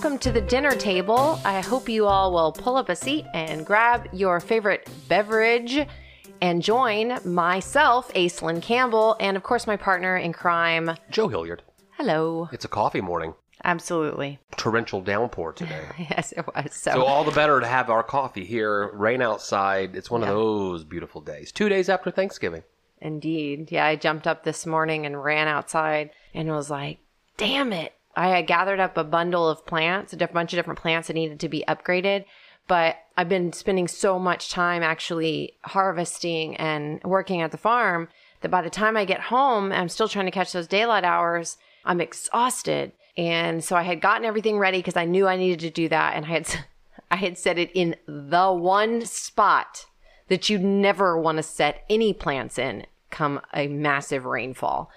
welcome to the dinner table. I hope you all will pull up a seat and grab your favorite beverage and join myself, Aislinn Campbell, and of course my partner in crime. Joe Hilliard. Hello. It's a coffee morning. Absolutely. Torrential downpour today. Yes, it was. So, So all the better to have our coffee here. Rain outside. It's one Yeah. of those beautiful days. Two days after Thanksgiving. Indeed. Yeah, I jumped up this morning and ran outside and was like, damn it. I had gathered up a bundle of plants, a bunch of different plants that needed to be upgraded. But I've been spending so much time actually harvesting and working at the farm that by the time I get home, I'm still trying to catch those daylight hours. I'm exhausted. And so I had gotten everything ready because I knew I needed to do that. And I had, I had set it in the one spot that you never want to set any plants in come a massive rainfall.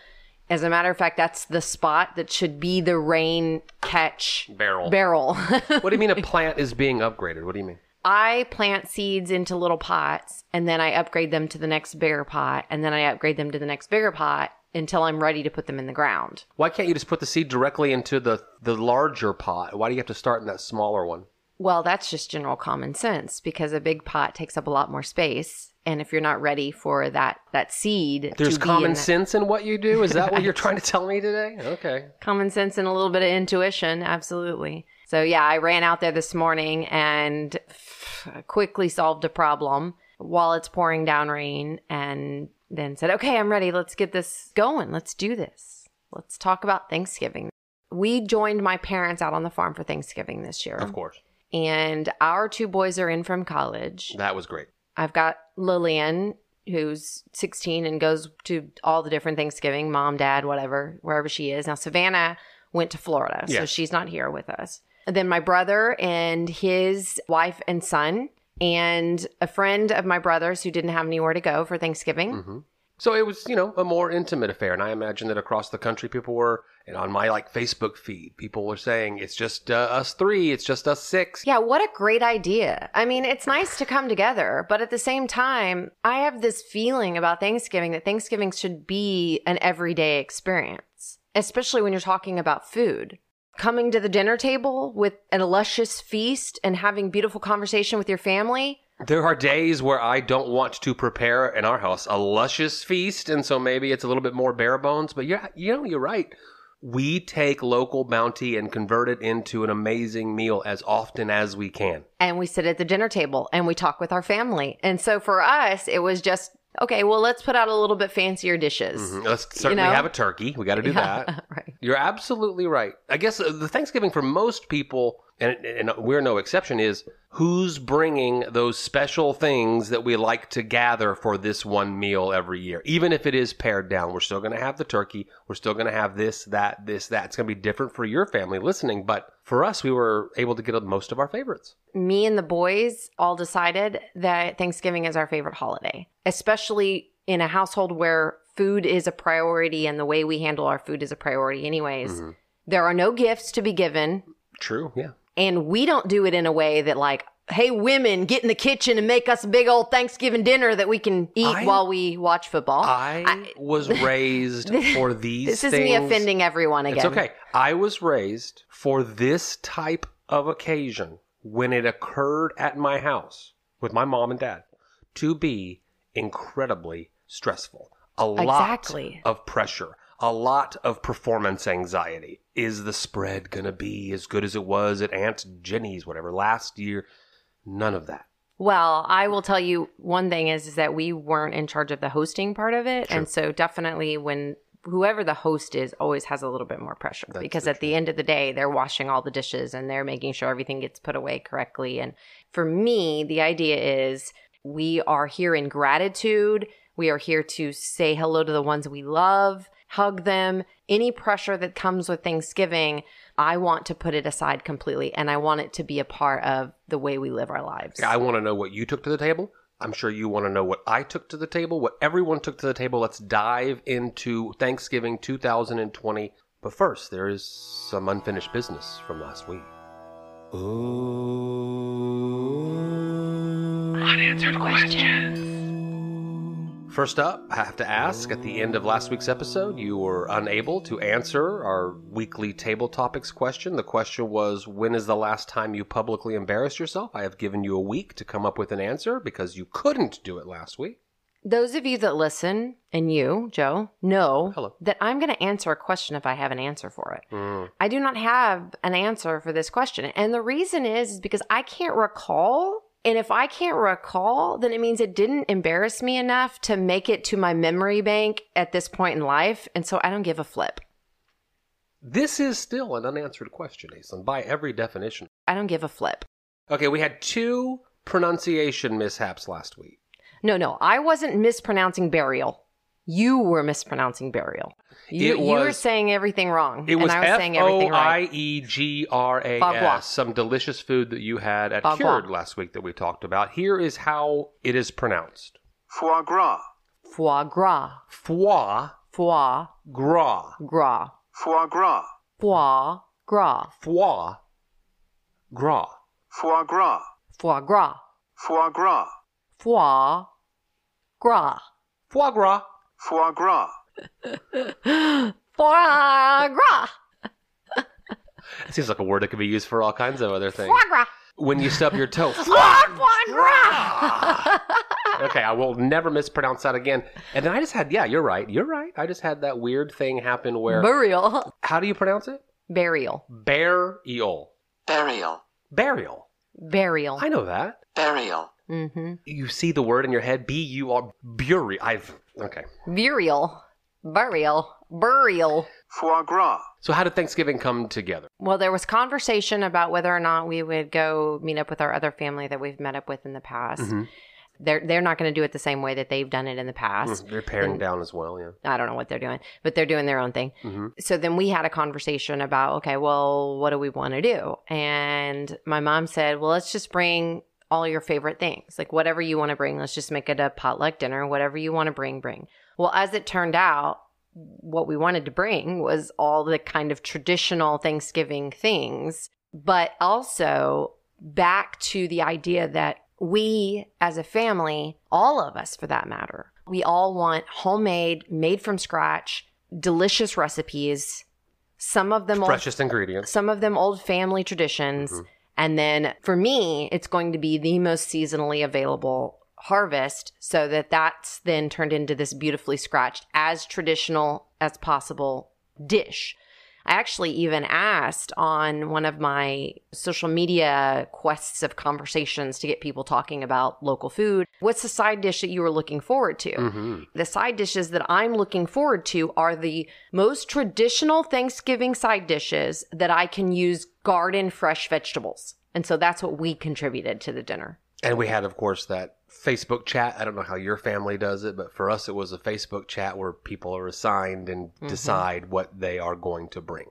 As a matter of fact, that's the spot that should be the rain catch Barrel. Barrel. What do you mean a plant is being upgraded? What do you mean? I plant seeds into little pots and then I upgrade them to the next bigger pot and then I upgrade them to the next bigger pot until I'm ready to put them in the ground. Why can't you just put the seed directly into the, the larger pot? Why do you have to start in that smaller one? Well, that's just general common sense because a big pot takes up a lot more space. And if you're not ready for that that seed, There's to be common in that- sense in what you do? Is that what you're trying to tell me today? Okay. common sense and a little bit of intuition absolutely so yeah i ran out there this morning and quickly solved a problem while it's pouring down rain and then said okay i'm ready let's get this going let's do this let's talk about thanksgiving we joined my parents out on the farm for thanksgiving this year Of course. And our two boys are in from college That was great. I've got Lillian, who's 16 and goes to all the different Thanksgiving, mom, dad, whatever, wherever she is. Now, Savannah went to Florida, so she's not here with us. And then my brother and his wife and son, and a friend of my brother's who didn't have anywhere to go for Thanksgiving. hmm So it was, you know, a more intimate affair. And I imagine that across the country, people were, and on my like Facebook feed, people were saying, it's just uh, us three, it's just us six. Yeah, what a great idea. I mean, it's nice to come together, but at the same time, I have this feeling about Thanksgiving that Thanksgiving should be an everyday experience, especially when you're talking about food. Coming to the dinner table with an luscious feast and having beautiful conversation with your family. There are days where I don't want to prepare in our house a luscious feast, and so maybe it's a little bit more bare bones. But yeah, you know, you're right. We take local bounty and convert it into an amazing meal as often as we can. And we sit at the dinner table and we talk with our family. And so for us, it was just, okay, well, let's put out a little bit fancier dishes. Mhm. Let's certainly know? have a turkey. We got to do that. right. You're absolutely right. I guess uh, the Thanksgiving for most people, and, and we're no exception, is who's bringing those special things that we like to gather for this one meal every year. Even if it is pared down, we're still going to have the turkey. We're still going to have this, that, this, that. It's going to be different for your family listening, but for us, we were able to get most of our favorites. me and the boys all decided that Thanksgiving is our favorite holiday, especially in a household where food is a priority and the way we handle our food is a priority, anyways. Mhm. There are no gifts to be given, True, yeah. And we don't do it in a way that, like, hey, women, get in the kitchen and make us a big old Thanksgiving dinner that we can eat I- while we watch football. I, was raised for these this is me offending everyone again. It's okay. I was raised for this type of occasion when it occurred at my house with my mom and dad to be incredibly stressful. A lot Exactly. of pressure, a lot of performance anxiety. Is the spread going to be as good as it was at Aunt Jenny's, whatever, last year? None of that. Well, I will tell you one thing is, is that we weren't in charge of the hosting part of it. True. And so definitely when whoever the host is always has a little bit more pressure That's because the at the end of the day, they're washing all the dishes and they're making sure everything gets put away correctly. And for me, the idea is we are here in gratitude. We are here to say hello to the ones we love, hug them. Any pressure that comes with Thanksgiving, I want to put it aside completely and I want it to be a part of the way we live our lives. I want to know what you took to the table. I'm sure you want to know what I took to the table, what everyone took to the table. Let's dive into Thanksgiving 2020. But first, there is some unfinished business from last week. Unanswered questions. First up, I have to ask at the end of last week's episode, you were unable to answer our weekly table topics question. The question was, When is the last time you publicly embarrassed yourself? I have given you a week to come up with an answer because you couldn't do it last week. Those of you that listen, and you, Joe, know Hello. that I'm going to answer a question if I have an answer for it. Mm. I do not have an answer for this question. And the reason is, is because I can't recall. And if I can't recall, then it means it didn't embarrass me enough to make it to my memory bank at this point in life. And so I don't give a flip. This is still an unanswered question, Aislinn, by every definition. I don't give a flip. Okay, we had two pronunciation mishaps last week. No, no, I wasn't mispronouncing burial. You were mispronouncing burial. You, It you were saying everything wrong. It was and I was F saying everything I right. E G R A Bagua. Some delicious food that you had at Bagua. Cured last week that we talked about. Here is how it is pronounced foie gras, Foie gras. foie Foie gras. gras. foie gras, Foie gras. Foie gras. foie gras, Foie gras. foie gras, Foie gras. Foie gras. foie gras, Foie gras. It seems like a word that could be used for all kinds of other things. Foie gras. When you stub your toe. Foie, foie gras. okay, I will never mispronounce that again. And then I just had, yeah, you're right. You're right. I just had that weird thing happen where, Burial. how do you pronounce it? Burial. Bear Burial. burial, Burial. Burial. I know that. burial, Mm-hmm. You see the word in your head, B U R, burial. I've, okay. Burial. Burial. Burial. foie gras, So how did Thanksgiving come together? Well, there was conversation about whether or not we would go meet up with our other family that we've met up with in the past. Mhm. They're they're not going to do it the same way that they've done it in the past. They're paring And- down as well, yeah. I don't know what they're doing, but they're doing their own thing. hmm So then we had a conversation about, okay, well, what do we want to do? And my mom said, well, let's just bring all your favorite things. Like whatever you want to bring, let's just make it a potluck dinner. Whatever you want to bring, bring. Well, as it turned out, what we wanted to bring was all the kind of traditional Thanksgiving things, but also back to the idea that we as a family, all of us for that matter, we all want homemade, made from scratch, delicious recipes. Some of them old, Freshest ingredients. some of them old family traditions. Mhm. And then for me, it's going to be the most seasonally available harvest so that that's then turned into this beautifully scratched as traditional as possible dish. I actually even asked on one of my social media quests of conversations to get people talking about local food, what's the side dish that you were looking forward to? hmm The side dishes that I'm looking forward to are the most traditional Thanksgiving side dishes that I can use garden fresh vegetables. And so that's what we contributed to the dinner. And we had, of course, that Facebook chat. I don't know how your family does it, but for us, it was a Facebook chat where people are assigned and Mm-hmm. decide what they are going to bring.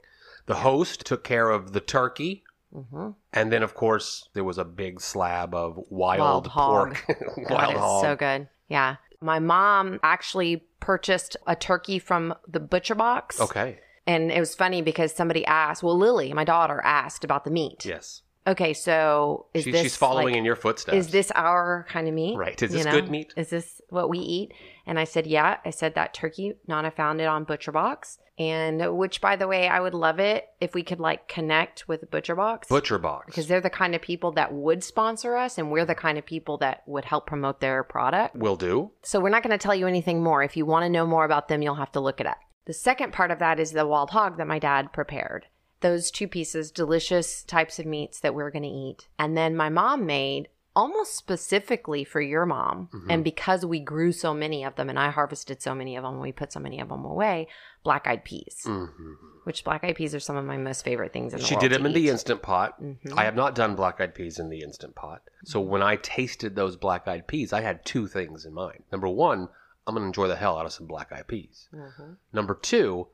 The host took care of the turkey. hmm And then, of course, there was a big slab of wild, Wild hog. pork. God, wild it's hog. so good. Yeah. My mom actually purchased a turkey from the butcher box. Okay. And it was funny because somebody asked, well, Lily, my daughter, asked about the meat. Yes. Okay, so is She- this she's following like- in your footsteps. Is this our kind of meat? Right. Is You this know? good meat? Is this what we eat? And I said, yeah. I said that turkey. Nana found it on Butcher Box, and which, by the way, I would love it if we could like connect with Butcher Box. Butcher box. because they're the kind of people that would sponsor us, and we're the kind of people that would help promote their product. Will do. So we're not going to tell you anything more. If you want to know more about them, you'll have to look it up. The second part of that is the wild hog that my dad prepared. Those two pieces, delicious types of meats that we're going to eat. And then my mom made almost specifically for your mom. Mhm. And because we grew so many of them and I harvested so many of them, we put so many of them away, black eyed peas, hmm which black eyed peas are some of my most favorite things in the She world. did to them in the instant pot. Mhm. I have not done black eyed peas in the instant pot. So when I tasted those black eyed peas, I had two things in mind. Number one, I'm going to enjoy the hell out of some black eyed peas. Mhm. Number two,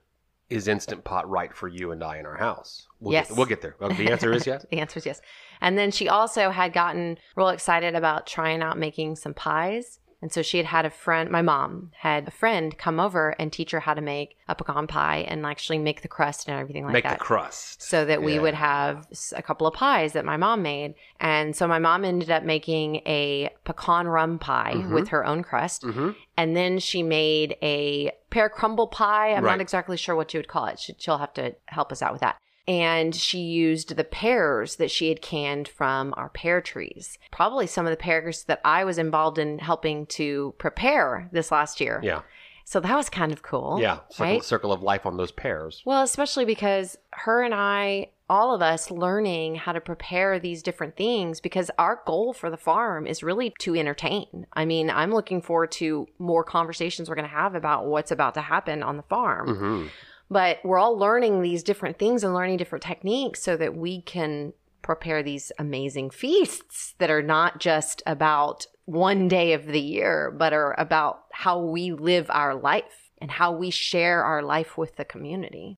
is instant pot right for you and I in our house? We'll Yes. Get, we'll get there. The answer is yes. the answer is yes. And then she also had gotten real excited about trying out making some pies. And so she had had a friend, my mom had a friend come over and teach her how to make a pecan pie and actually make the crust and everything like Make that Make the crust. so that we Yeah. would have a couple of pies that my mom made. And so my mom ended up making a pecan rum pie Mhm. with her own crust. hmm And then she made a pear crumble pie. I'm Right. not exactly sure what you would call it. She'll have to help us out with that. And she used the pears that she had canned from our pear trees. Probably some of the pears that I was involved in helping to prepare this last year. Yeah. So that was kind of cool. Yeah. Circle, Right? circle of life on those pears. Well, especially because her and I, all of us learning how to prepare these different things because our goal for the farm is really to entertain. I mean, I'm looking forward to more conversations we're going to have about what's about to happen on the farm. hmm But we're all learning these different things and learning different techniques so that we can prepare these amazing feasts that are not just about one day of the year, but are about how we live our life and how we share our life with the community.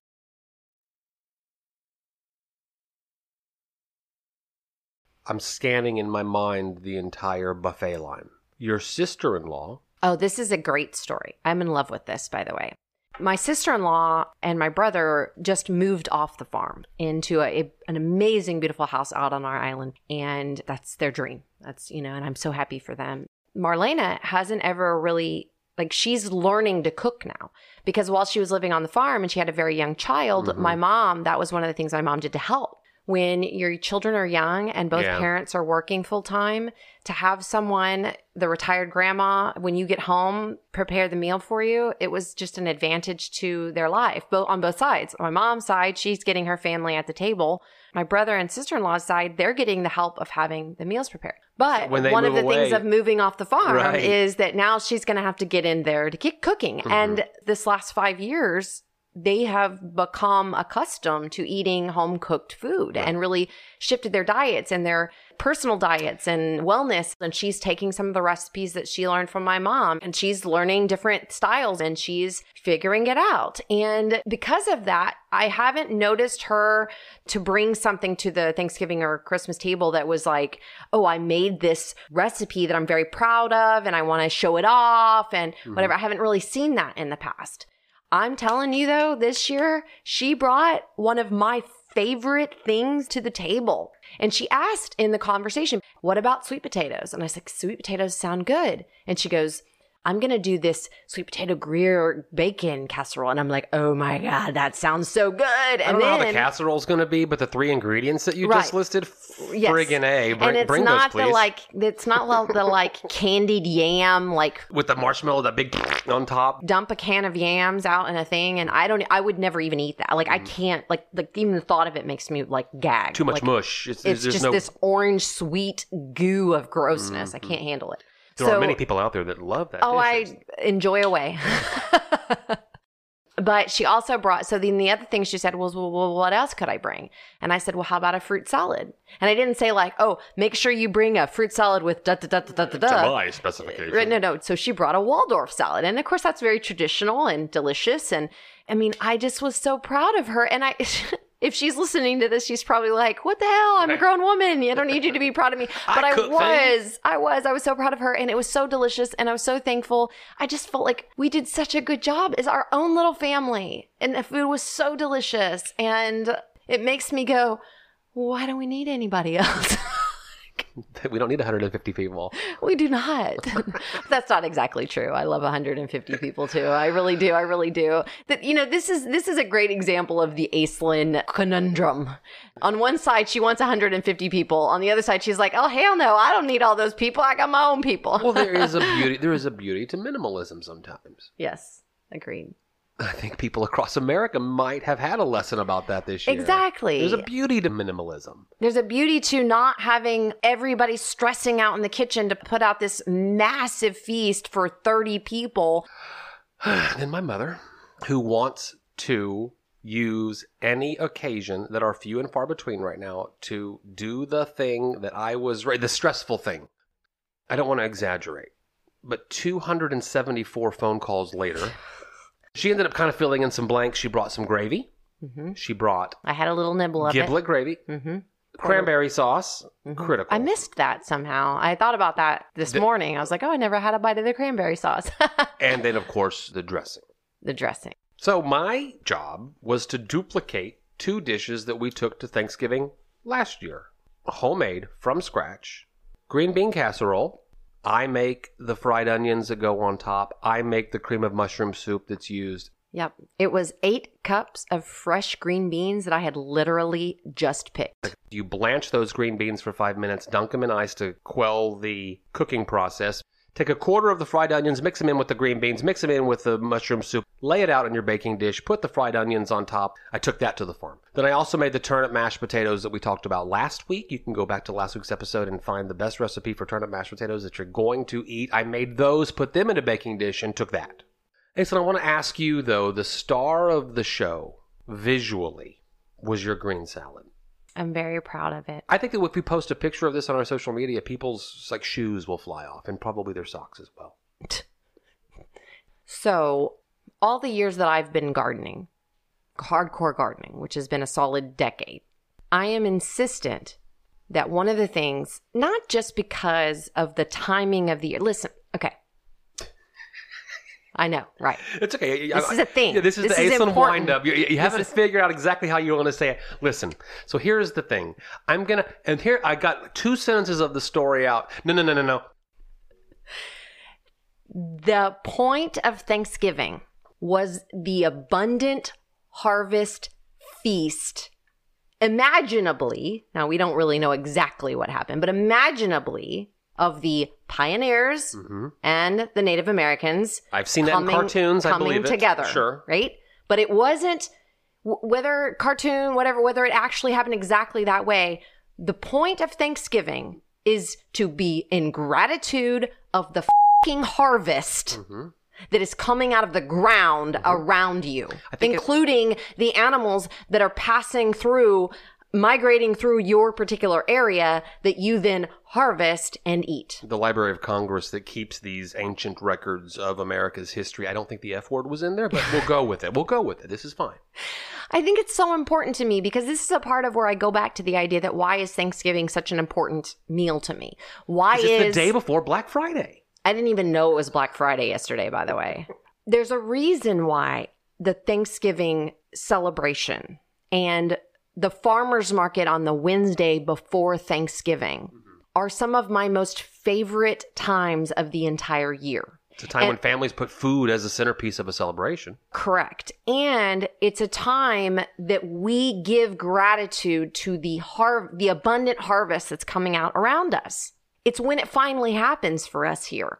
I'm scanning in my mind the entire buffet line. Your sister in law, Oh, this is a great story. I'm in love with this, by the way. My sister in law and my brother just moved off the farm into a, an amazing, beautiful house out on our island. And that's their dream. That's, you know, and I'm so happy for them. Marlena hasn't ever really, like, she's learning to cook now because while she was living on the farm and she had a very young child, Mhm. my mom, that was one of the things my mom did to help. When your children are young and both Yeah. parents are working full time, to have someone, the retired grandma, when you get home, prepare the meal for you, it was just an advantage to their life, both on both sides. My mom's side, she's getting her family at the table. My brother and sister in law's side, they're getting the help of having the meals prepared. But one of the move things of moving off the farm Right. is that now she's going to have to get in there to get cooking. Mhm. And this last five years, they have become accustomed to eating home cooked food Right. and really shifted their diets and their personal diets and wellness. And she's taking some of the recipes that she learned from my mom and she's learning different styles and she's figuring it out. And because of that, I haven't noticed her to bring something to the Thanksgiving or Christmas table that was like, oh, I made this recipe that I'm very proud of and I want to show it off and mm-hmm. whatever. I haven't really seen that in the past. I'm telling you though, this year she brought one of my favorite things to the table. And she asked in the conversation, What about sweet potatoes? And I said, Sweet potatoes sound good. And she goes, I'm going to do this sweet potato Gruyère bacon casserole. And I'm like, Oh my God, that sounds so good. I don't know how the then, casserole's going to be, but the three ingredients that you just Right. listed, Yes. friggin' A. Bring, and it's bring not those, the like, it's not like the like candied yam, like With the marshmallow, that big on top. dump a can of yams out in a thing and I don't I would never even eat that. Like I can't like like even the thought of it makes me like gag. Mm. Too much Like, mush. It's, It's just no, this orange sweet goo of grossness. I can't handle it. There so, are many people out there that love that. Oh, dish. I enjoy away. but she also brought so then the other thing she said was well, well what else could I bring? And I said, Well, how about a fruit salad? And I didn't say like, oh, make sure you bring a fruit salad with da da da da da da da. my specification. Right, no, no. So she brought a Waldorf salad. And of course, that's very traditional and delicious. And I mean, I just was so proud of her. And I, if she's listening to this, she's probably like, what the hell? I'm a grown woman. I don't need you to be proud of me. But I, cook was, things. I was, I was so proud of her. And it was so delicious. And I was so thankful. I just felt like we did such a good job as our own little family. And the food was so delicious. And it makes me go, why don't we need anybody else? we don't need 150 people. We do not. That's not exactly true. I love 150 people too. I really do. I really do. That you know, this is this is a great example of the Aislinn conundrum. On one side, she wants 150 people. On the other side, she's like, "Oh hell no, I don't need all those people. I got my own people." Well, there is a beauty. There is a beauty to minimalism sometimes. yes, agreed. I think people across America might have had a lesson about that this year. Exactly. There's a beauty to minimalism. There's a beauty to not having everybody stressing out in the kitchen to put out this massive feast for 30 people. then my mother, who wants to use any occasion that are few and far between right now to do the thing that I was right, the stressful thing. I don't want to exaggerate, but 274 phone calls later, she ended up kind of filling in some blanks. She brought some gravy. hmm She brought I had a little nibble of it. giblet gravy, it. hmm Cranberry sauce, critical. I missed that somehow. I thought about that this The- morning. I was like, oh, I never had a bite of the cranberry sauce. and then, of course, the dressing. the dressing. So my job was to duplicate two dishes that we took to Thanksgiving last year. Homemade from scratch. Green bean casserole. I make the fried onions that go on top. I make the cream of mushroom soup that's used. Yep. It was eight cups of fresh green beans that I had literally just picked. You blanch those green beans for five minutes, dunk them in ice to quell the cooking process. Take a quarter of the fried onions, mix them in with the green beans, mix them in with the mushroom soup, lay it out in your baking dish, put the fried onions on top. I took that to the farm. Then I also made the turnip mashed potatoes that we talked about last week. You can go back to last week's episode and find the best recipe for turnip mashed potatoes that you're going to eat. I made those, put them in a baking dish, and took that. Jason, I want to ask you though, the star of the show visually was your green salad. I'm very proud of it. I think that if we post a picture of this on our social media, people's like shoes will fly off and probably their socks as well. So, all the years that I've been gardening, hardcore gardening, which has been a solid decade, I am insistent that one of the things, not just because of the timing of the year, listen. I know, right. It's okay. This is a thing. Yeah, this is This the is Aislinn important. wind up. You, you haven't figured out exactly how you want to say it. Listen. So here's the thing. I'm gonna and here I got two sentences of the story out. No, no, no, no, no. The point of Thanksgiving was the abundant harvest feast. Imaginably, now we don't really know exactly what happened, but imaginably of the pioneers mm-hmm. and the Native Americans I've seen that in cartoons. I coming believe it. together. Sure. right? But it wasn't whether cartoon, whatever, whether it actually happened exactly that way. The point of Thanksgiving is to be in gratitude of the fucking harvest. Mm-hmm. That is coming out of the ground mm-hmm. around you, it- including the animals that are passing through, migrating through your particular area that you then harvest and eat. The Library of Congress that keeps these ancient records of America's history. I don't think the F word was in there, but we'll go with it. We'll go with it. This is fine. I think it's so important to me because this is a part of where I go back to the idea that why is Thanksgiving such an important meal to me? Why It's is the day before Black Friday. I didn't even know it was Black Friday yesterday, by the way. There's a reason why the Thanksgiving celebration and the farmers market on the Wednesday before Thanksgiving mm-hmm. are some of my most favorite times of the entire year. It's a time And- when families put food as the centerpiece of a celebration. Correct. And it's a time that we give gratitude to the har- the abundant harvest that's coming out around us. It's when it finally happens for us here.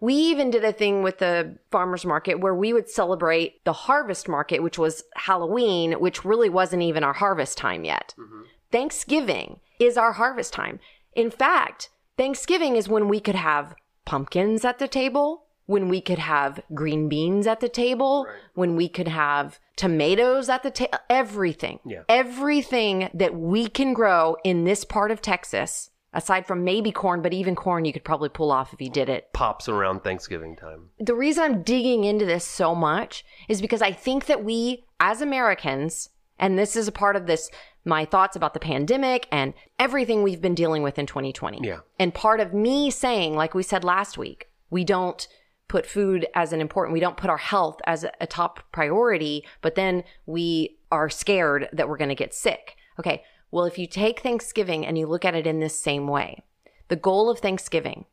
We even did a thing with the farmers market where we would celebrate the harvest market, which was Halloween, which really wasn't even our harvest time yet. Mm-hmm. Thanksgiving is our harvest time. In fact, Thanksgiving is when we could have pumpkins at the table, when we could have green beans at the table, when we could have tomatoes at the table, everything. Yeah. Everything that we can grow in this part of Texas, aside from maybe corn, but even corn you could probably pull off if you did it Pops around Thanksgiving time. the reason I'm digging into this so much is because I think that we, as Americans, and this is a part of this, my thoughts about the pandemic and everything we've been dealing with in 2020. Yeah. And part of me saying, like we said last week, we don't put food as an important, we don't put our health as a, top priority, but then we are scared that we're going to get sick. Okay. Well, if you take Thanksgiving and you look at it in this same way, the goal of Thanksgiving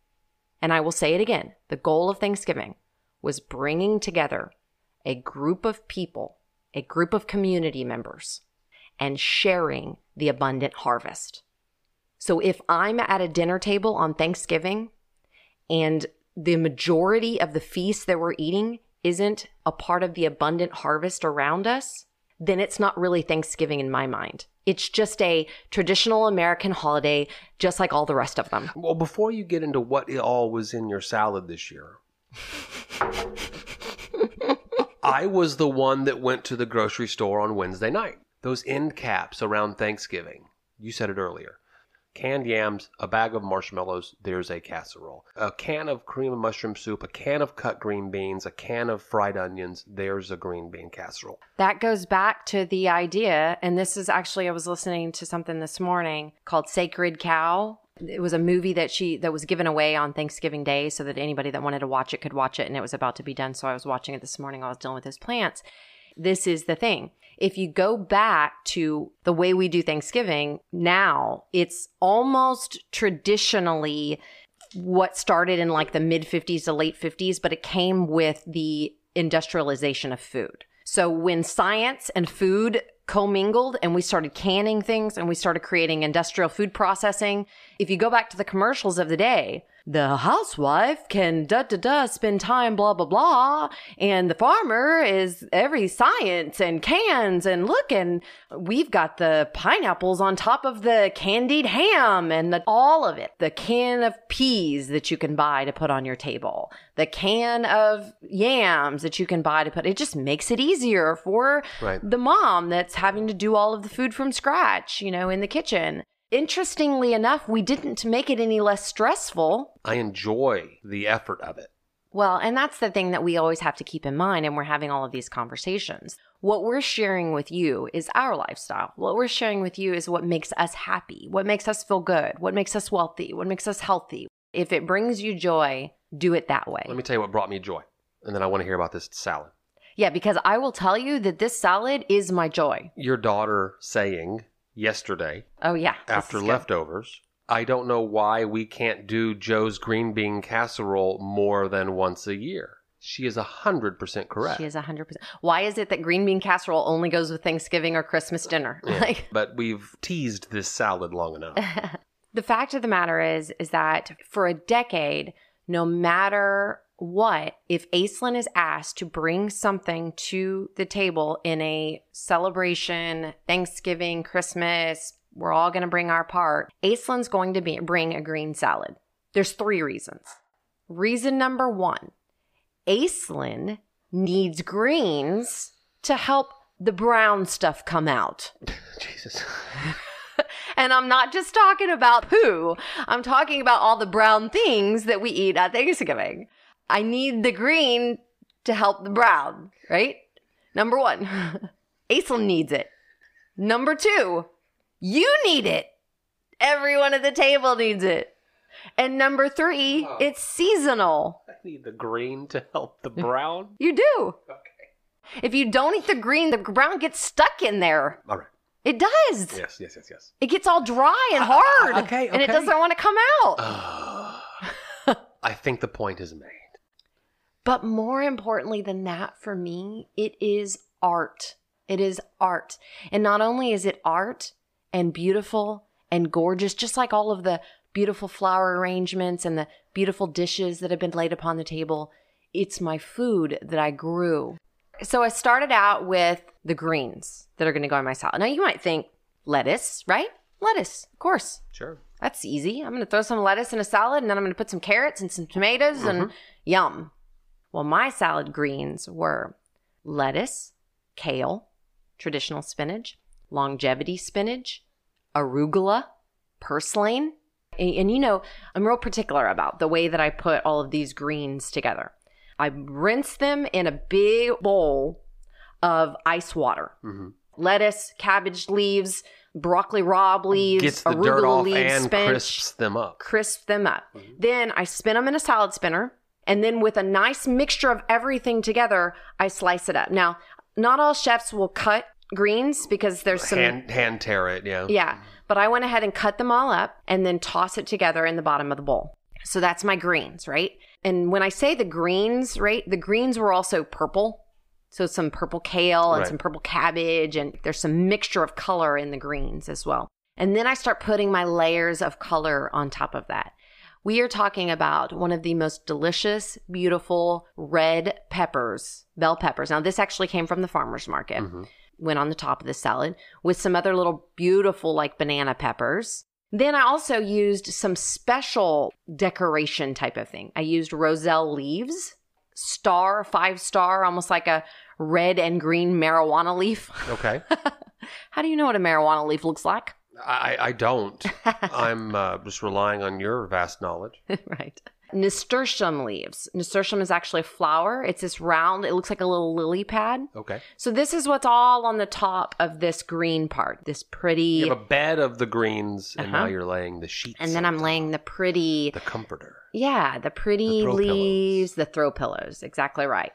and I will say it again the goal of Thanksgiving was bringing together a group of people, a group of community members, and sharing the abundant harvest. So if I'm at a dinner table on Thanksgiving and the majority of the feast that we're eating isn't a part of the abundant harvest around us, then it's not really Thanksgiving in my mind. It's just a traditional American holiday, just like all the rest of them. Well, before you get into what it all was in your salad this year, I was the one that went to the grocery store on Wednesday night. Those end caps around Thanksgiving. You said it earlier. Canned yams, a bag of marshmallows, there's a casserole. A can of cream of mushroom soup, a can of cut green beans, a can of fried onions, there's a green bean casserole. That goes back to the idea, and this is actually I was listening to something this morning called Sacred Cow. It was a movie that she that was given away on Thanksgiving Day so that anybody that wanted to watch it could watch it and it was about to be done. So I was watching it this morning. I was dealing with those plants. This is the thing. If you go back to the way we do Thanksgiving now, it's almost traditionally what started in like the mid 50s to late 50s, but it came with the industrialization of food. So when science and food commingled and we started canning things and we started creating industrial food processing, if you go back to the commercials of the day, the housewife can da da da spend time blah blah blah and the farmer is every science and cans and look and we've got the pineapples on top of the candied ham and the, all of it. The can of peas that you can buy to put on your table. The can of yams that you can buy to put it just makes it easier for Right. the mom that's having to do all of the food from scratch you know in the kitchen Interestingly enough, we didn't make it any less stressful. I enjoy the effort of it. Well, and that's the thing that we always have to keep in mind, and we're having all of these conversations. What we're sharing with you is our lifestyle. What we're sharing with you is what makes us happy, what makes us feel good, what makes us wealthy, what makes us healthy. If it brings you joy, do it that way. Let me tell you what brought me joy. And then I want to hear about this salad. yeah, because I will tell you that this salad is my joy. Your daughter saying yesterday Oh, yeah. after leftovers, I don't know why we can't do Joe's green bean casserole more than once a year. She is 100% correct. She is 100%. Why is it that green bean casserole only goes with Thanksgiving or Christmas dinner? Yeah, Like, but we've teased this salad long enough. the fact of the matter is is that for a decade no matter what if aislinn is asked to bring something to the table in a celebration thanksgiving christmas we're all going to bring our part aislinn's going to be, bring a green salad there's three reasons reason number one aislinn needs greens to help the brown stuff come out Jesus. and I'm not just talking about poo. I'm talking about all the brown things that we eat at Thanksgiving. I need the green to help the brown, right? Number one, Aislinn needs it. Number two, you need it. Everyone at the table needs it. And number three, Oh. it's seasonal. I need the green to help the brown. You do. Okay. If you don't eat the green, the brown gets stuck in there. All right. It does. Yes, yes, yes, yes. It gets all dry and hard. Ah, okay, And it doesn't want to come out. Ah. I think the point is made. But more importantly than that, for me, it is art. It is art. And not only is it art and beautiful and gorgeous, just like all of the beautiful flower arrangements and the beautiful dishes that have been laid upon the table, it's my food that I grew. So I started out with the greens that are going to go in my salad. Now you might think lettuce, right? Lettuce, of course. Sure. That's easy. I'm going to throw some lettuce in a salad and then I'm going to put some carrots and some tomatoes and mm-hmm. yum. Well, my salad greens were lettuce, kale, traditional spinach, longevity spinach, arugula, purslane. And, and you know, I'm real particular about the way that I put all of these greens together. I rinse them in a big bowl of ice water. Mhm. Lettuce, cabbage leaves, broccoli rabe leaves, Gets the arugula dirt off leaves, and spinach crisps them up. crisp them up. Then I spin them in a salad spinner. And then with a nice mixture of everything together, I slice it up. Now, not all chefs will cut greens because there's some. hand hand tear it, yeah. Yeah. But I went ahead and cut them all up and then toss it together in the bottom of the bowl. So that's my greens, right? And when I say the greens, right, the greens were also purple. So some purple kale and Right. some purple cabbage, and there's some mixture of color in the greens as well. And then I start putting my layers of color on top of that. We are talking about one of the most delicious, beautiful red peppers, bell peppers. Now, this actually came from the farmer's market Mhm. went on the top of the salad with some other little beautiful like banana peppers. Then I also used some special decoration type of thing. I used roselle leaves, star, five star, almost like a red and green marijuana leaf. Okay. How do you know what a marijuana leaf looks like? I, I don't. I'm uh, just relying on your vast knowledge. right. Nasturtium leaves. Nasturtium is actually a flower. It's this round, it looks like a little lily pad. Okay. So this is what's all on the top of this green part, this pretty. You have a bed of the greens, and now Uh-huh. you're laying the sheets. and then on I'm top. laying the pretty, the comforter. yeah, the pretty The throw leaves, the throw pillows. Exactly right.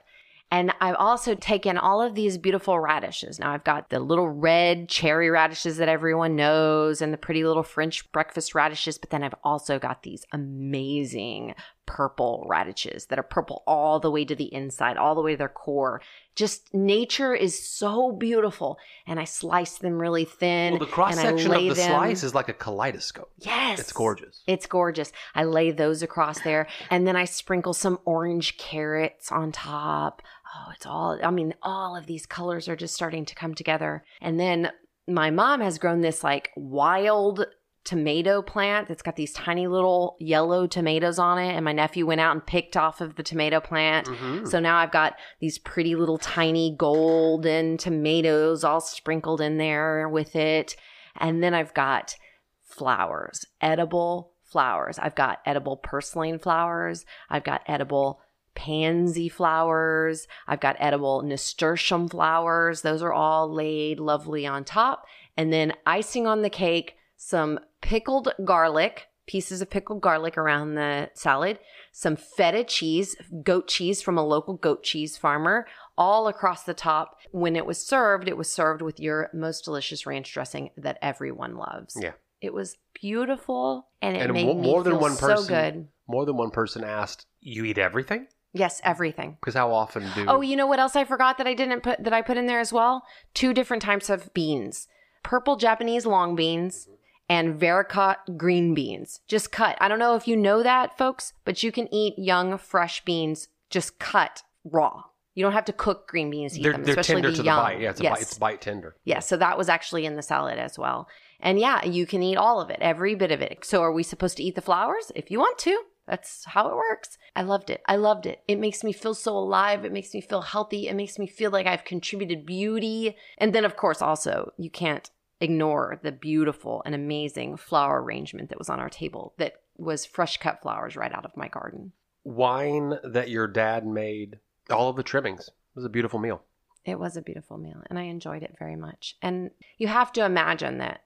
And I've also taken all of these beautiful radishes. Now I've got the little red cherry radishes that everyone knows and the pretty little French breakfast radishes, but then I've also got these amazing purple radishes that are purple all the way to the inside, all the way to their core. Just nature is so beautiful. And I slice them really thin. Well, the cross section of the them- slice is like a kaleidoscope. Yes. It's gorgeous. It's gorgeous. I lay those across there and then I sprinkle some orange carrots on top. Oh, it's all, I mean, all of these colors are just starting to come together. And then my mom has grown this like wild tomato plant that's got these tiny little yellow tomatoes on it. And my nephew went out and picked off of the tomato plant. Mhm. So now I've got these pretty little tiny golden tomatoes all sprinkled in there with it. And then I've got flowers, edible flowers. I've got edible purslane flowers. I've got edible pansy flowers. I've got edible nasturtium flowers. Those are all laid lovely on top. And then icing on the cake, some pickled garlic, pieces of pickled garlic around the salad, some feta cheese, goat cheese from a local goat cheese farmer, all across the top. When it was served, it was served with your most delicious ranch dressing that everyone loves. Yeah. It was beautiful and it And made mo- me more than feel one so person- good. More than one person asked, "You eat everything?" Yes, everything. Because how often do? Oh, you know what else I forgot that I didn't put that I put in there as well? Two different types of beans. Purple Japanese long beans and haricot green beans. Just cut. I don't know if you know that, folks, but you can eat young fresh beans just cut raw. You don't have to cook green beans to eat they're them, they're especially tender the to young. the bite. Yeah, it's, a yes. bite, it's bite tender. Yeah, so that was actually in the salad as well. And yeah, you can eat all of it, every bit of it. So are we supposed to eat the flowers? If you want to. That's how it works. I loved it. I loved it. It makes me feel so alive. It makes me feel healthy. It makes me feel like I've contributed beauty. And then, of course, also, you can't ignore the beautiful and amazing flower arrangement that was on our table that was fresh cut flowers right out of my garden. Wine that your dad made. All of the trimmings. It was a beautiful meal. It was a beautiful meal and I enjoyed it very much. And you have to imagine that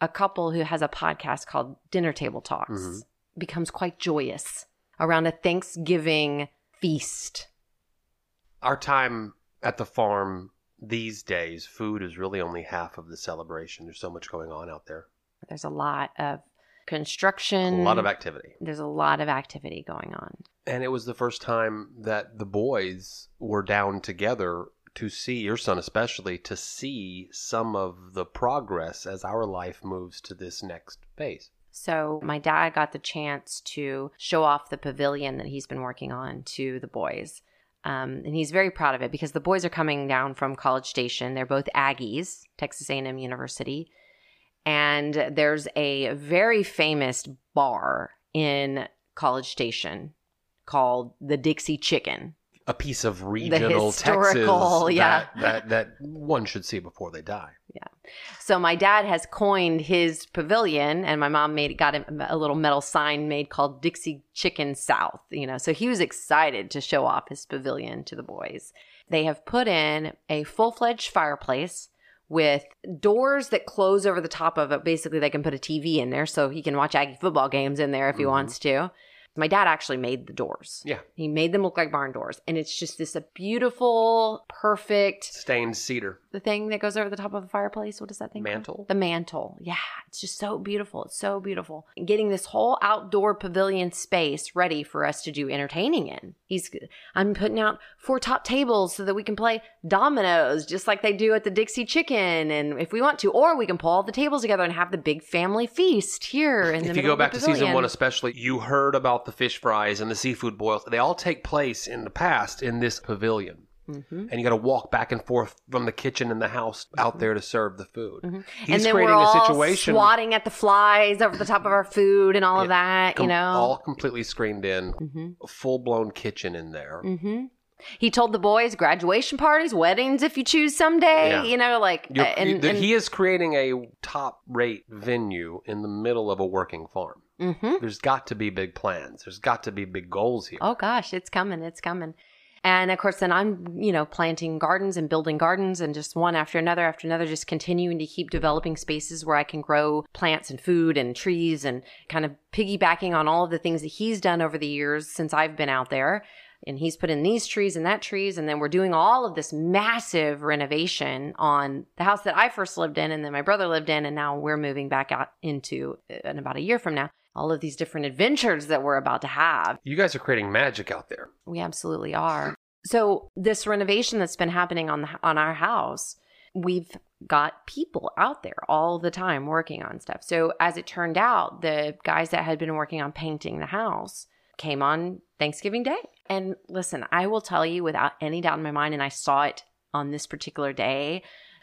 a couple who has a podcast called Dinner Table Talks Mhm. becomes quite joyous around a Thanksgiving feast. Our time at the farm these days, food is really only half of the celebration. There's so much going on out there. There's a lot of construction, A lot of activity. There's a lot of activity going on. And it was the first time that the boys were down together to see, your son especially, to see some of the progress as our life moves to this next phase. So my dad got the chance to show off the pavilion that he's been working on to the boys. Um, and he's very proud of it because the boys are coming down from College Station. They're both Aggies, Texas A&M University, and there's a very famous bar in College Station called the Dixie Chicken. A piece of regional Texas yeah. that, that, that one should see before they die. So my dad has coined his pavilion, and my mom made got him a little metal sign made called Dixie Chicken South. You know, so he was excited to show off his pavilion to the boys. They have put in a full fledged fireplace with doors that close over the top of it. Basically, they can put a TV in there so he can watch Aggie football games in there if he Mhm. wants to. My dad actually made the doors. Yeah. He made them look like barn doors. And it's just this a beautiful, perfect Stained cedar. the thing that goes over the top of the fireplace. What is that thing? called? Mantle? The mantle. Yeah, it's just so beautiful. It's so beautiful. And getting this whole outdoor pavilion space ready for us to do entertaining in. He's I'm putting out four top tables so that we can play dominoes just like they do at the Dixie Chicken and if we want to or we can pull all the tables together and have the big family feast here in the If you go back to season one, especially, you heard about the fish fries and the seafood boils. They all take place in the past in this pavilion. Mhm. And you got to walk back and forth from the kitchen and the house out there to serve the food. He's Mm-hmm. and then creating we're all a situation swatting at the flies over the top of our food and all of that, com- you know. all completely screened in, hmm full blown kitchen in there. hmm He told the boys graduation parties, weddings if you choose someday. Yeah. You know, like uh, and, and- he is creating a top rate venue in the middle of a working farm. Mhm. There's got to be big plans. There's got to be big goals here. Oh gosh, it's coming, it's coming. And of course, then I'm, you know, planting gardens and building gardens and just one after another after another, just continuing to keep developing spaces where I can grow plants and food and trees and kind of piggybacking on all of the things that he's done over the years since I've been out there. And he's put in these trees and that trees. And then we're doing all of this massive renovation on the house that I first lived in and then my brother lived in. And now we're moving back out into uh, in about a year from now. All of these different adventures that we're about to have. You guys are creating magic out there. We absolutely are. So this renovation that's been happening on the on our house, we've got people out there all the time working on stuff. So as it turned out, the guys that had been working on painting the house came on Thanksgiving Day. And listen, I will tell you without any doubt in my mind and I saw it on this particular day,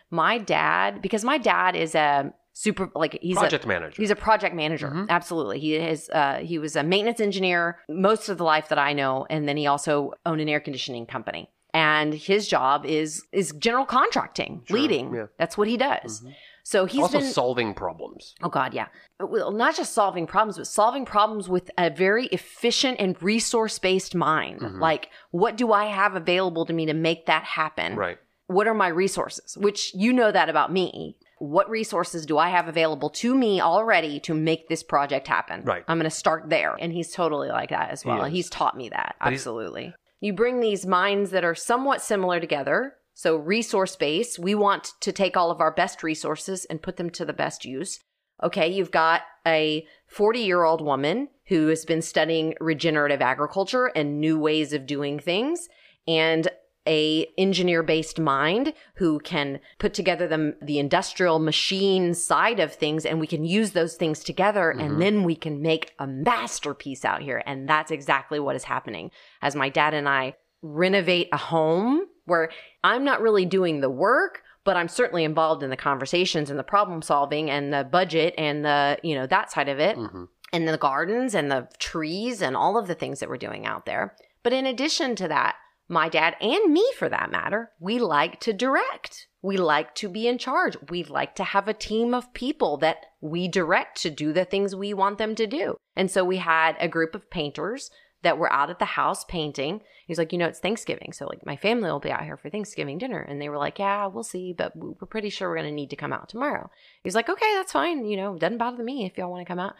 my dad because my dad is a super like he's a Project manager. He's a project manager. Mhm. Absolutely. He is uh he was a maintenance engineer most of the life that I know and then he also owned an air conditioning company. And his job is is general contracting, Sure, leading. yeah. That's what he does. Mhm. So he's also been solving problems. Oh God, yeah. Well, not just solving problems, but solving problems with a very efficient and resource-based mind. Mhm. Like, what do I have available to me to make that happen? Right. what are my resources? Which you know that about me. What resources do I have available to me already to make this project happen? Right. I'm going to start there. And he's totally like that as well. is. He's taught me that. But Absolutely. You bring these minds that are somewhat similar together. So, resource base, we want to take all of our best resources and put them to the best use. Okay, you've got a 40 year old woman who has been studying regenerative agriculture and new ways of doing things, and a engineer based mind who can put together the, the industrial machine side of things and we can use those things together Mhm. and then we can make a masterpiece out here and that's exactly what is happening as my dad and i renovate a home where i'm not really doing the work but i'm certainly involved in the conversations and the problem solving and the budget and the you know that side of it hmm and the gardens and the trees and all of the things that we're doing out there. But in addition to that, my dad and me for that matter, we like to direct. We like to be in charge. We like to have a team of people that we direct to do the things we want them to do. And so we had a group of painters that were out at the house painting. He's like, you know, it's Thanksgiving. So like my family will be out here for Thanksgiving dinner. And they were like, yeah, we'll see, but we're pretty sure we're going to need to come out tomorrow. He's like, okay, that's fine. You know, doesn't bother me if y'all want to come out.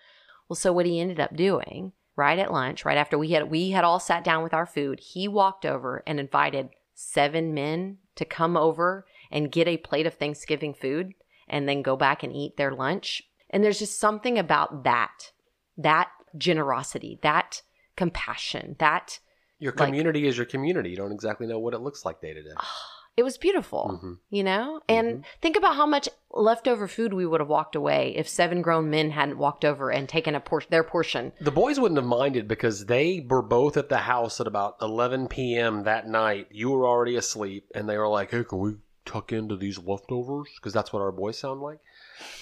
Well, so what he ended up doing right at lunch, right after we had we had all sat down with our food, he walked over and invited seven men to come over and get a plate of Thanksgiving food and then go back and eat their lunch. And there's just something about that, that generosity, that compassion, that Your Like- community is your community. You don't exactly know what it looks like day to day. Ah. It was beautiful. Mhm. you know and think about how much leftover food we would have walked away if seven grown men hadn't walked over and taken a por- their portion The boys wouldn't have minded because they were both at the house at about 11 p.m. that night. You were already asleep, and they were like, "Hey, can we tuck into these leftovers?" Because that's what our boys sound like.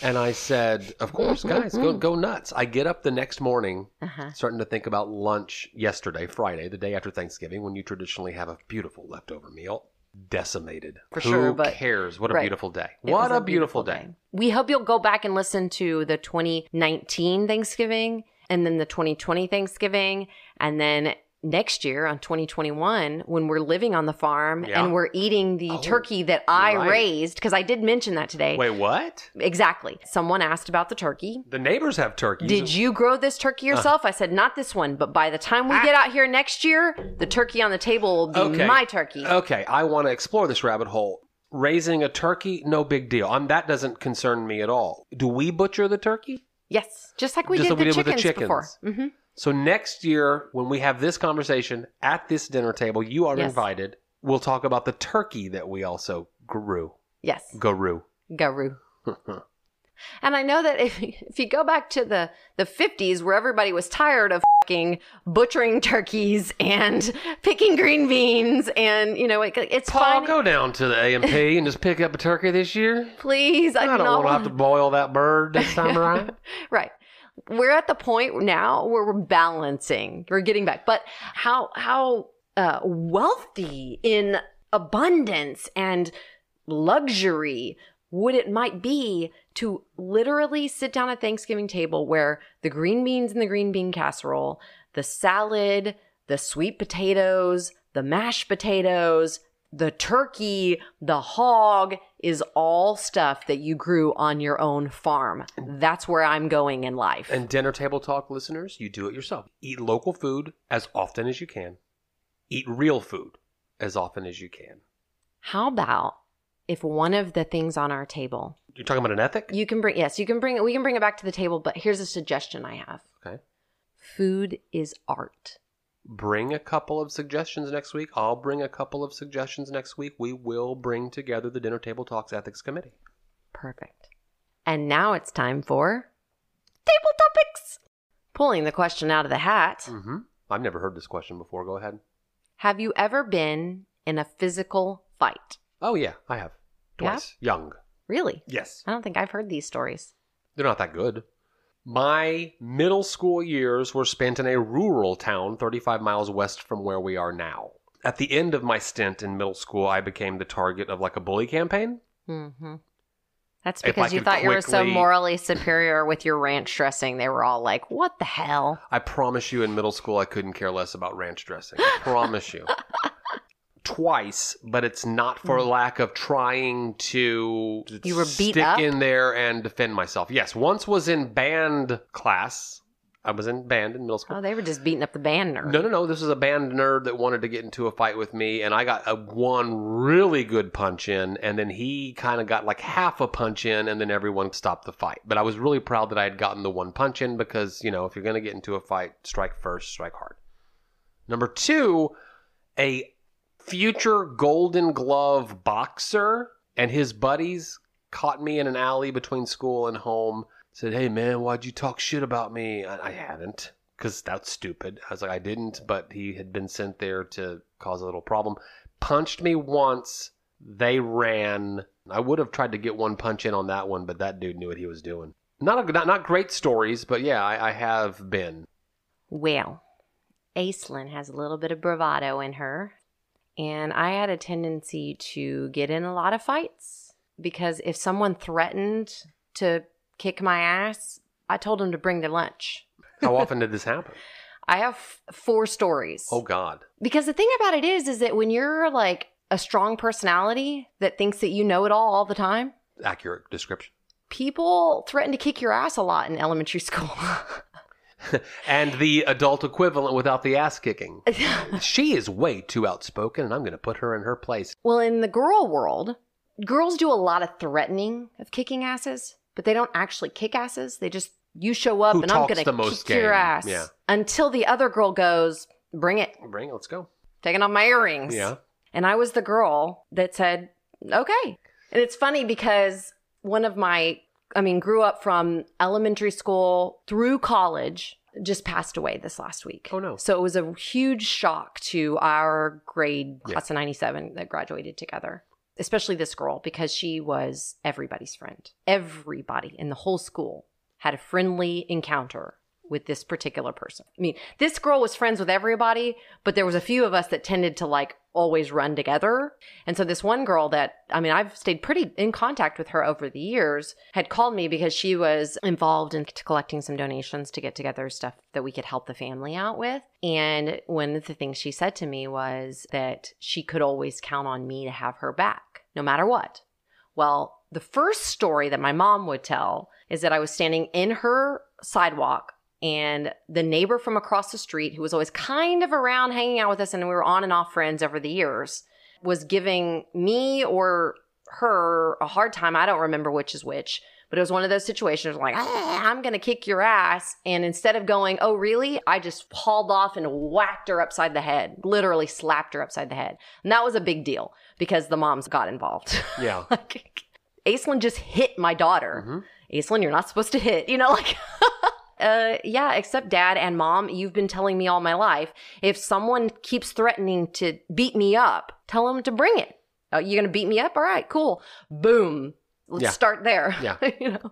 And I said, "Of course, guys, go go nuts." I get up the next morning, uh-huh. starting to think about lunch yesterday, Friday, the day after Thanksgiving, when you traditionally have a beautiful leftover meal. Decimated. For Who sure, but- cares? What a right. beautiful day! It what was a beautiful, day. we hope you'll go back and listen to the 2019 thanksgiving and then the 2020 thanksgiving and then next year on 2021 when we're living on the farm Yeah. and we're eating the Oh, turkey that i right. raised because i did mention that today Wait, what? exactly someone asked about the turkey The neighbors have turkeys. Did you grow this turkey Uh. yourself? I said, not this one, but by the time we Ah. get out here next year, the turkey on the table will be Okay. my turkey. Okay, I want to explore this rabbit hole. Raising a turkey, no big deal. Um, that doesn't concern me at all. Do we butcher the turkey? yes, just like we Just did, like we the, did with the chickens before. chickens. So next year, when we have this conversation at this dinner table, you are Yes. invited. We'll talk about the turkey that we also grew. Yes, Guru. guru. And I know that if if you go back to the the 50s where everybody was tired of fucking butchering turkeys and picking green beans and you know it, it's Paul, fine. go down to the A&P and just pick up a turkey this year. Please, I, I do don't not want to have to boil that bird this time around. right we're at the point now where we're balancing we're getting back. But how how uh, wealthy in abundance and luxury would it might be to literally sit down at Thanksgiving table where the green beans and the green bean casserole, the salad, the sweet potatoes, the mashed potatoes, the turkey, the hog is all stuff that you grew on your own farm. That's where I'm going in life. And dinner table talk listeners, you do it yourself. Eat local food as often as you can. Eat real food as often as you can. How about if one of the things on our table, You're talking about an ethic? you can bring, yes, you can bring it, we can bring it back to the table, but here's a suggestion I have Okay. food is art. Bring a couple of suggestions next week. I'll bring a couple of suggestions next week. We will bring together the Dinner Table Talks Ethics Committee. Perfect. And now it's time for table topics. Pulling the question out of the hat. Mm-hmm. I've never heard this question before. Go ahead. Have you ever been in a physical fight? Oh, yeah, I have. Yeah? Twice. Young. Really? Yes. I don't think I've heard these stories. They're not that good. My middle school years were spent in a rural town 35 miles west from where we are now. At the end of my stint in middle school, I became the target of like a bully campaign. Mm-hmm. That's because you thought you were so morally superior with your ranch dressing. They were all like, what the hell? I promise you, in middle school, I couldn't care less about ranch dressing. I promise you. Twice, but it's not for mm. lack of trying to. You were beat stick up? in there and defend myself. Yes, once was in band class. I was in band in middle school. Oh, they were just beating up the band nerd. No, no, no. This is a band nerd that wanted to get into a fight with me, and I got a one really good punch in, and then he kind of got like half a punch in, and then everyone stopped the fight. But I was really proud that I had gotten the one punch in because, you know, if you're going to get into a fight, strike first, strike hard. Number two, a future Golden Glove boxer and his buddies caught me in an alley between school and home. Said, "Hey man, why'd you talk shit about me?" I, I hadn't, because that's stupid. I was like, I didn't, but he had been sent there to cause a little problem. Punched me once. They ran. I would have tried to get one punch in on that one, but that dude knew what he was doing. Not a, not, not great stories, but yeah, I, I have been. Well, Aislinn has a little bit of bravado in her, and I had a tendency to get in a lot of fights because if someone threatened to kick my ass, I told them to bring their lunch. How often did this happen? I have f- four stories. Oh God. Because the thing about it is, is that when you're like a strong personality that thinks that you know it all all the time, Accurate description. people threaten to kick your ass a lot in elementary school. and the adult equivalent without the ass kicking. she is way too outspoken, and I'm going to put her in her place. well, in the girl world, girls do a lot of threatening of kicking asses, but they don't actually kick asses. They just, you show up Who and I'm going to kick your ass. Yeah. Until the other girl goes, bring it, Bring it, let's go. taking off my earrings. Yeah. And I was the girl that said, okay. And it's funny because one of my, I mean, grew up from elementary school through college, just passed away this last week. Oh, no. So it was a huge shock to our grade class of 97 that graduated together, especially this girl because she was everybody's friend. Everybody in the whole school had a friendly encounter with this particular person. I mean, this girl was friends with everybody, but there was a few of us that tended to like always run together. And so this one girl that I mean, I've stayed pretty in contact with her over the years had called me because she was involved in collecting some donations to get together stuff that we could help the family out with. And one of the things she said to me was that she could always count on me to have her back no matter what. Well, the first story that my mom would tell is that I was standing in her sidewalk and the neighbor from across the street, who was always kind of around hanging out with us and we were on and off friends over the years, was giving me or her a hard time. I don't remember which is which, but it was one of those situations like, "Ah, I'm going to kick your ass. And instead of going, oh, really? I just hauled off and whacked her upside the head, literally slapped her upside the head. And that was a big deal because the moms got involved. Yeah. like, Aislinn just hit my daughter. Mhm. Aislinn, you're not supposed to hit, you know, like, uh, yeah, except dad and mom, you've been telling me all my life. If someone keeps threatening to beat me up, tell them to bring it. Oh, you're going to beat me up? All right, cool. Boom. Let's Yeah. start there. Yeah. you know?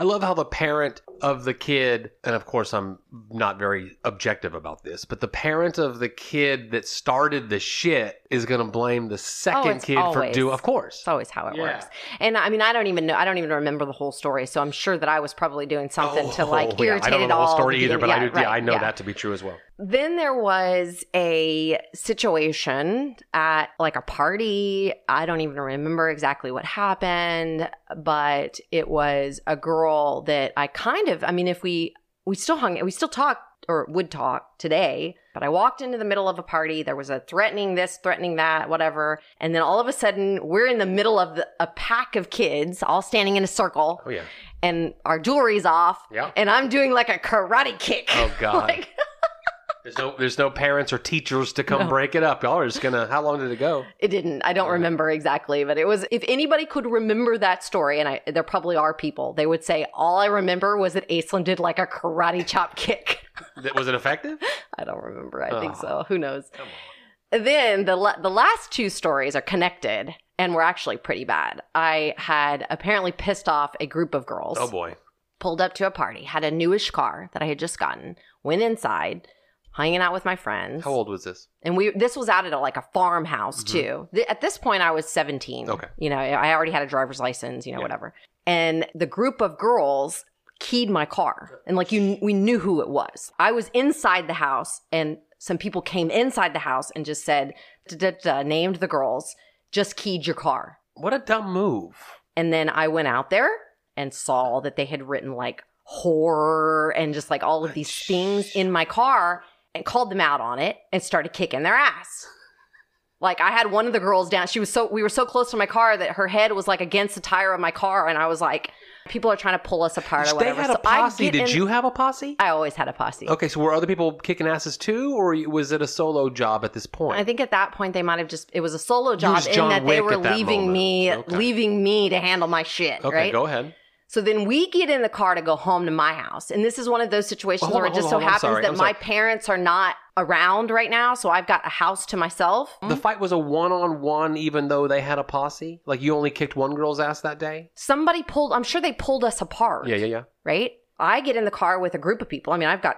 I love how the parent of the kid, and of course I'm not very objective about this, but the parent of the kid that started the shit is going to blame the second Oh, it's kid for always. do. Of course. It's always how it Yeah. works. And I mean, I don't even know. I don't even remember the whole story. So I'm sure that I was probably doing something to oh, like Oh, yeah. irritate I don't know it the whole all. story either, but I, beginning. do, yeah, I know yeah. that to be true as well. Then there was a situation at like a party. I don't even remember exactly what happened, but it was a girl that I kind of, I mean, if we, we still hung, we still talk or would talk today, but I walked into the middle of a party. There was a threatening this, threatening that, whatever. And then all of a sudden, we're in the middle of the, a pack of kids all standing in a circle Oh yeah. and our jewelry's off. Yeah. And I'm doing like a karate kick. Oh God. like, There's no there's no parents or teachers to come No. break it up. Y'all are just gonna. How long did it go? It didn't. I don't remember exactly, but it was. If anybody could remember that story, and I, there probably are people, they would say all I remember was that Aislinn did like a karate chop kick. That- Was it effective? I don't remember. I think Oh. so. Who knows? Then the la- the last two stories are connected and were actually pretty bad. I had apparently pissed off a group of girls. Oh boy. pulled up to a party, had a newish car that I had just gotten, went inside, hanging out with my friends. How old was this? And we this was out at a, like a farmhouse too. Th- At this point, I was seventeen. Mm-hmm. Okay. you know, I already had a driver's license. You know, Yeah. whatever. And the group of girls keyed my car, and like you, we knew who it was. I was inside the house, and some people came inside the house and just said, named the girls, just keyed your car. What a dumb move. And then I went out there and saw that they had written like horror and just like all of these things in my car and called them out on it and started kicking their ass. Like I had one of the girls down. She was so we were so close to my car that her head was like against the tire of my car, and I was like, "People are trying to pull us apart or They whatever." had a So I posse. Did in- you have a posse? I always had a posse. Okay, so were other people kicking asses too, or was it a solo job at this point? I think at that point they might have just it was a solo job in that they were leaving moment. me Okay. leaving me to handle my shit, okay, right? go ahead. So then we get in the car to go home to my house. And this is one of those situations where on, it just on, so I'm happens sorry, that my parents are not around right now. So I've got a house to myself. The fight was a one-on-one, even though they had a posse. Like you only kicked one girl's ass that day. Somebody pulled, I'm sure they pulled us apart. Yeah, yeah, yeah. Right? I get in the car with a group of people. I mean, I've got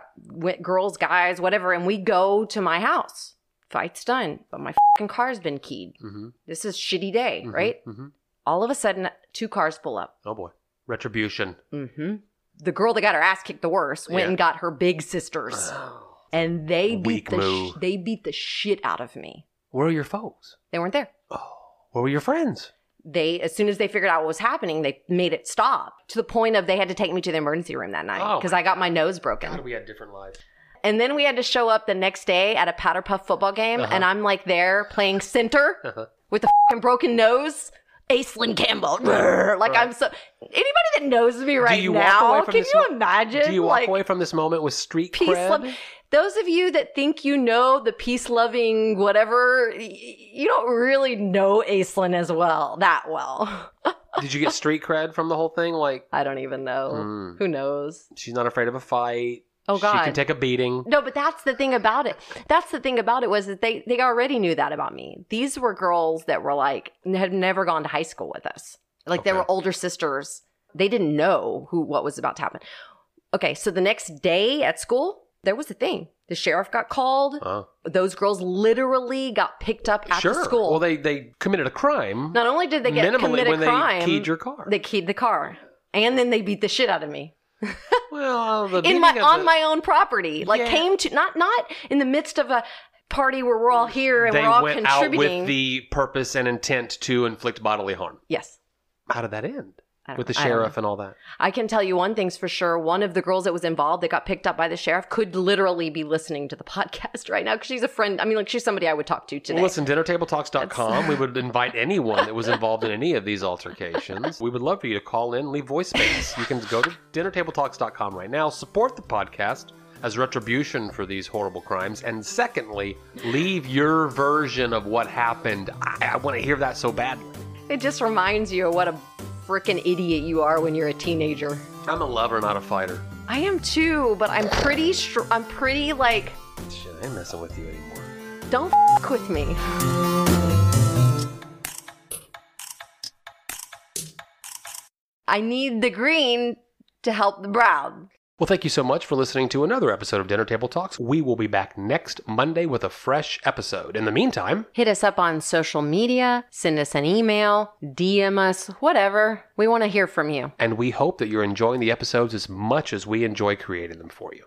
girls, guys, whatever, and we go to my house. Fight's done, but my fucking car's been keyed. Mm-hmm. This is shitty day, right? Mm-hmm. All of a sudden, two cars pull up. Oh boy, retribution. Mm-hmm. The girl that got her ass kicked the worst went Yeah. and got her big sisters. and they beat Weak the move. sh- they beat the shit out of me. Where are your folks? They weren't there. Oh, where were your friends? They as soon as they figured out what was happening, they made it stop to the point of they had to take me to the emergency room that night Oh because my I got my nose broken. God, we had different lives. And then we had to show up the next day at a Powder Puff football game, Uh-huh. and I'm like there playing center Uh-huh. with a broken nose. Aislinn Campbell, like Right. I'm so. Anybody that knows me right now, can you mo- imagine? Do you walk like, away from this moment with street peace cred? love. Those of you that think you know the peace loving whatever, y- you don't really know Aislinn as well, that well. Did you get street cred from the whole thing? Like I don't even know. Mm. Who knows? she's not afraid of a fight. Oh God, She can take a beating. no, but that's the thing about it. That's the thing about it was that they they already knew that about me. These were girls that were like had never gone to high school with us. Like they were older sisters. They didn't know who what was about to happen. Okay, so the next day at school, there was a thing. The sheriff got called. Those girls literally got picked up at sure. the school. Well, they they committed a crime Not only did they get minimally commit a when crime, they keyed your car. they keyed the car, and then they beat the shit out of me well, uh, the in my on the- my own property. Like Yeah. came to not not in the midst of a party where we're all here and they we're all went out contributing. with the purpose and intent to inflict bodily harm. yes, How did that end? With the sheriff and all that. I can tell you one thing's for sure. One of the girls that was involved that got picked up by the sheriff could literally be listening to the podcast right now because she's a friend. I mean, like she's somebody I would talk to today. Well, listen, dinnertabletalks.com. We would invite anyone that was involved in any of these altercations. We would love for you to call in, leave voicemails. You can go to dinnertabletalks.com right now, support the podcast as retribution for these horrible crimes, and secondly, leave your version of what happened. I, I want to hear that so badly. It just reminds you of what a freaking idiot you are when you're a teenager. I'm a lover, not a fighter. I am too, but I'm pretty str- I'm pretty like Shit, I ain't messing with you anymore. don't f- with me. I need the green to help the proud. Well, thank you so much for listening to another episode of Dinner Table Talks. We will be back next Monday with a fresh episode. In the meantime, Hit us up on social media, send us an email, DM us, whatever. We want to hear from you. and we hope that you're enjoying the episodes as much as we enjoy creating them for you.